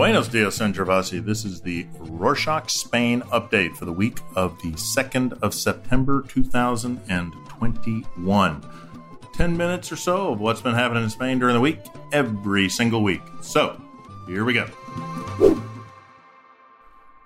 Buenos dias, Gervasi. This is the Rorschach Spain update for the week of the 2nd of September 2021. 10 minutes or so of what's been happening in Spain during the week, every single week. So, here we go.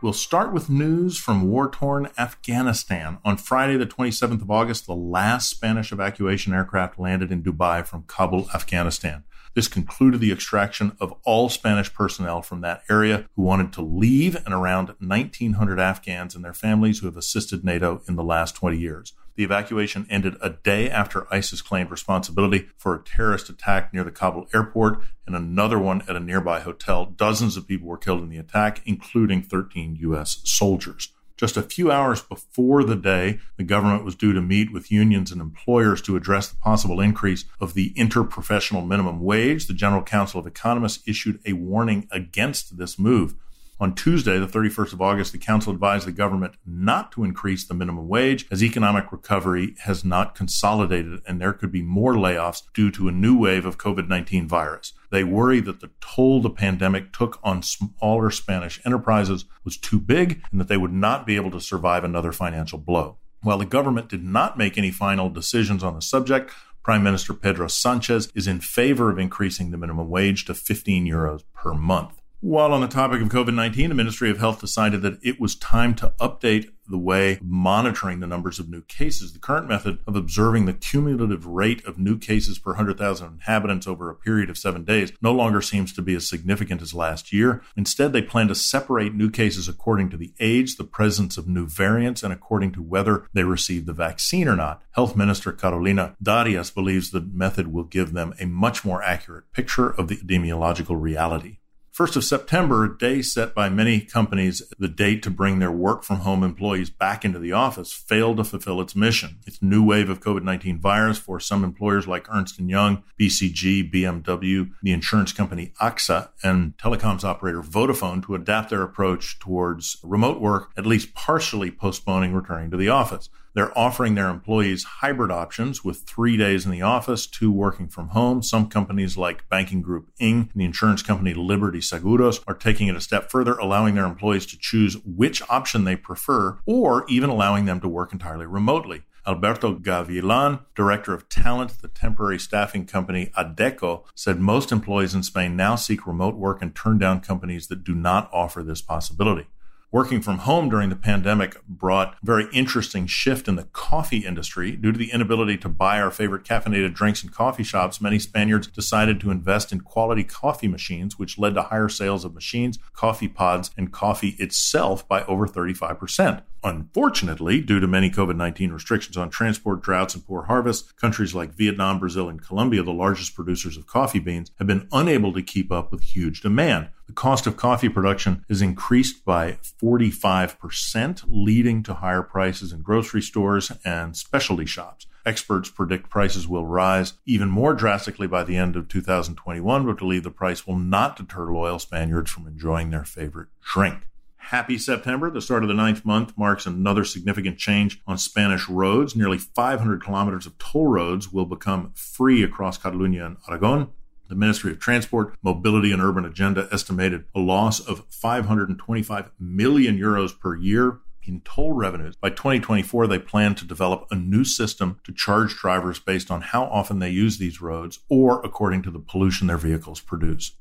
We'll start with news from war torn Afghanistan. On Friday, the 27th of August, the last Spanish evacuation aircraft landed in Dubai from Kabul, Afghanistan. This concluded the extraction of all Spanish personnel from that area who wanted to leave and around 1,900 Afghans and their families who have assisted NATO in the last 20 years. The evacuation ended a day after ISIS claimed responsibility for a terrorist attack near the Kabul airport and another one at a nearby hotel. Dozens of people were killed in the attack, including 13 U.S. soldiers. Just a few hours before the day the government was due to meet with unions and employers to address the possible increase of the interprofessional minimum wage, the General Council of Economists issued a warning against this move. On Tuesday, the 31st of August, the council advised the government not to increase the minimum wage as economic recovery has not consolidated and there could be more layoffs due to a new wave of COVID 19 virus. They worry that the toll the pandemic took on smaller Spanish enterprises was too big and that they would not be able to survive another financial blow. While the government did not make any final decisions on the subject, Prime Minister Pedro Sanchez is in favor of increasing the minimum wage to 15 euros per month. While on the topic of COVID 19, the Ministry of Health decided that it was time to update the way monitoring the numbers of new cases. The current method of observing the cumulative rate of new cases per 100,000 inhabitants over a period of seven days no longer seems to be as significant as last year. Instead, they plan to separate new cases according to the age, the presence of new variants, and according to whether they received the vaccine or not. Health Minister Carolina Darias believes the method will give them a much more accurate picture of the epidemiological reality. 1st of September, a day set by many companies, the date to bring their work from home employees back into the office, failed to fulfill its mission. Its new wave of COVID-19 virus forced some employers like Ernst & Young, BCG, BMW, the insurance company AXA, and telecoms operator Vodafone to adapt their approach towards remote work, at least partially postponing returning to the office. They're offering their employees hybrid options with three days in the office, two working from home. Some companies like banking group Ing and the insurance company Liberty Seguros are taking it a step further, allowing their employees to choose which option they prefer or even allowing them to work entirely remotely. Alberto Gavilan, director of talent at the temporary staffing company Adecco, said most employees in Spain now seek remote work and turn down companies that do not offer this possibility working from home during the pandemic brought very interesting shift in the coffee industry. Due to the inability to buy our favorite caffeinated drinks in coffee shops, many Spaniards decided to invest in quality coffee machines, which led to higher sales of machines, coffee pods, and coffee itself by over 35%. Unfortunately, due to many COVID 19 restrictions on transport, droughts, and poor harvests, countries like Vietnam, Brazil, and Colombia, the largest producers of coffee beans, have been unable to keep up with huge demand. The cost of coffee production is increased by 45%, leading to higher prices in grocery stores and specialty shops. Experts predict prices will rise even more drastically by the end of 2021, but believe the price will not deter loyal Spaniards from enjoying their favorite drink. Happy September. The start of the ninth month marks another significant change on Spanish roads. Nearly 500 kilometers of toll roads will become free across Catalonia and Aragon. The Ministry of Transport, Mobility and Urban Agenda estimated a loss of 525 million euros per year in toll revenues. By 2024, they plan to develop a new system to charge drivers based on how often they use these roads or according to the pollution their vehicles produce.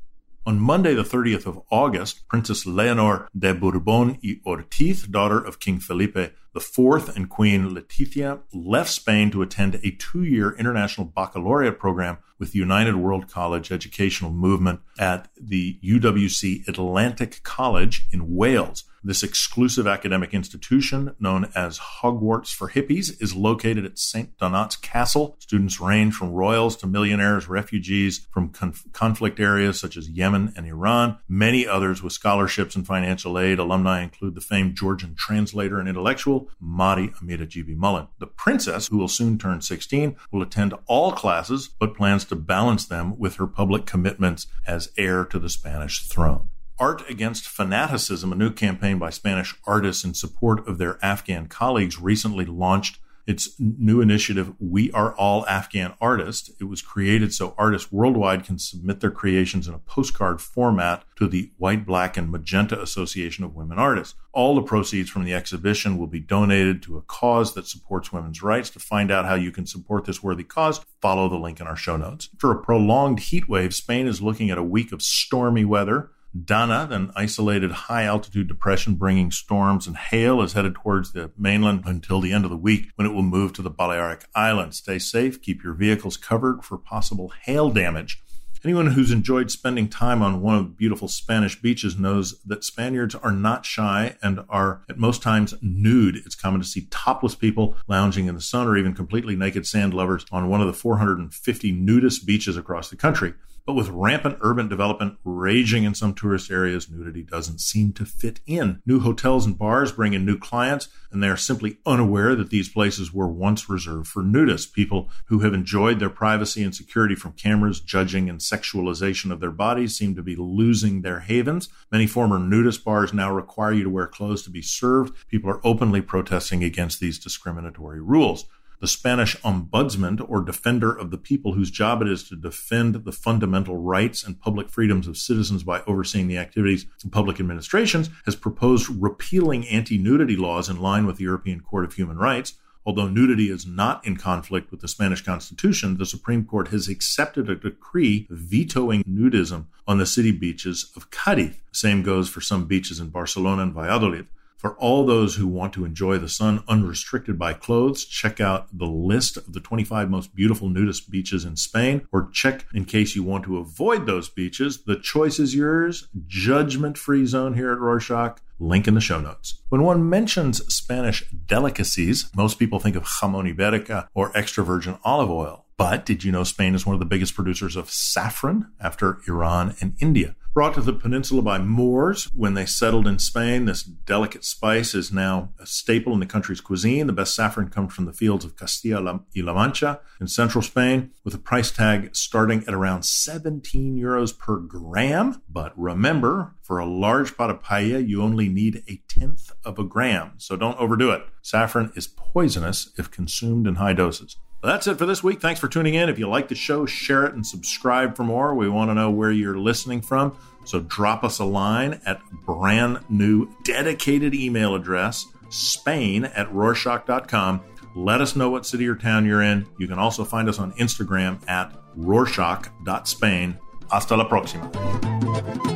On Monday, the 30th of August, Princess Leonor de Bourbon y Ortiz, daughter of King Felipe IV and Queen Letizia, left Spain to attend a two year international baccalaureate program with the United World College Educational Movement at the UWC Atlantic College in Wales. This exclusive academic institution, known as Hogwarts for Hippies, is located at St. Donat's Castle. Students range from royals to millionaires, refugees from conf- conflict areas such as Yemen and Iran. Many others with scholarships and financial aid. Alumni include the famed Georgian translator and intellectual Mari Amita G.B. Mullen. The princess, who will soon turn 16, will attend all classes but plans to balance them with her public commitments as heir to the Spanish throne. Art Against Fanaticism, a new campaign by Spanish artists in support of their Afghan colleagues, recently launched its new initiative, We Are All Afghan Artists. It was created so artists worldwide can submit their creations in a postcard format to the White, Black, and Magenta Association of Women Artists. All the proceeds from the exhibition will be donated to a cause that supports women's rights. To find out how you can support this worthy cause, follow the link in our show notes. For a prolonged heat wave, Spain is looking at a week of stormy weather. Dana, an isolated high altitude depression bringing storms and hail, is headed towards the mainland until the end of the week when it will move to the Balearic Islands. Stay safe, keep your vehicles covered for possible hail damage. Anyone who's enjoyed spending time on one of the beautiful Spanish beaches knows that Spaniards are not shy and are at most times nude. It's common to see topless people lounging in the sun or even completely naked sand lovers on one of the 450 nudist beaches across the country. But with rampant urban development raging in some tourist areas, nudity doesn't seem to fit in. New hotels and bars bring in new clients, and they are simply unaware that these places were once reserved for nudists, people who have enjoyed their privacy and security from cameras, judging, and sexualization of their bodies seem to be losing their havens. Many former nudist bars now require you to wear clothes to be served. People are openly protesting against these discriminatory rules the Spanish ombudsman or defender of the people whose job it is to defend the fundamental rights and public freedoms of citizens by overseeing the activities of public administrations, has proposed repealing anti nudity laws in line with the European Court of Human Rights. Although nudity is not in conflict with the Spanish Constitution, the Supreme Court has accepted a decree vetoing nudism on the city beaches of Cadiz. Same goes for some beaches in Barcelona and Valladolid. For all those who want to enjoy the sun unrestricted by clothes, check out the list of the 25 most beautiful nudist beaches in Spain, or check in case you want to avoid those beaches. The choice is yours. Judgment free zone here at Rorschach. Link in the show notes. When one mentions Spanish delicacies, most people think of jamon iberica or extra virgin olive oil. But did you know Spain is one of the biggest producers of saffron after Iran and India? Brought to the peninsula by Moors when they settled in Spain, this delicate spice is now a staple in the country's cuisine. The best saffron comes from the fields of Castilla y La Mancha in central Spain, with a price tag starting at around 17 euros per gram. But remember, for a large pot of paella, you only need a tenth of a gram, so don't overdo it. Saffron is poisonous if consumed in high doses. That's it for this week. Thanks for tuning in. If you like the show, share it and subscribe for more. We want to know where you're listening from. So drop us a line at brand new dedicated email address, spain at rorschach.com. Let us know what city or town you're in. You can also find us on Instagram at rorschach.spain. Hasta la próxima.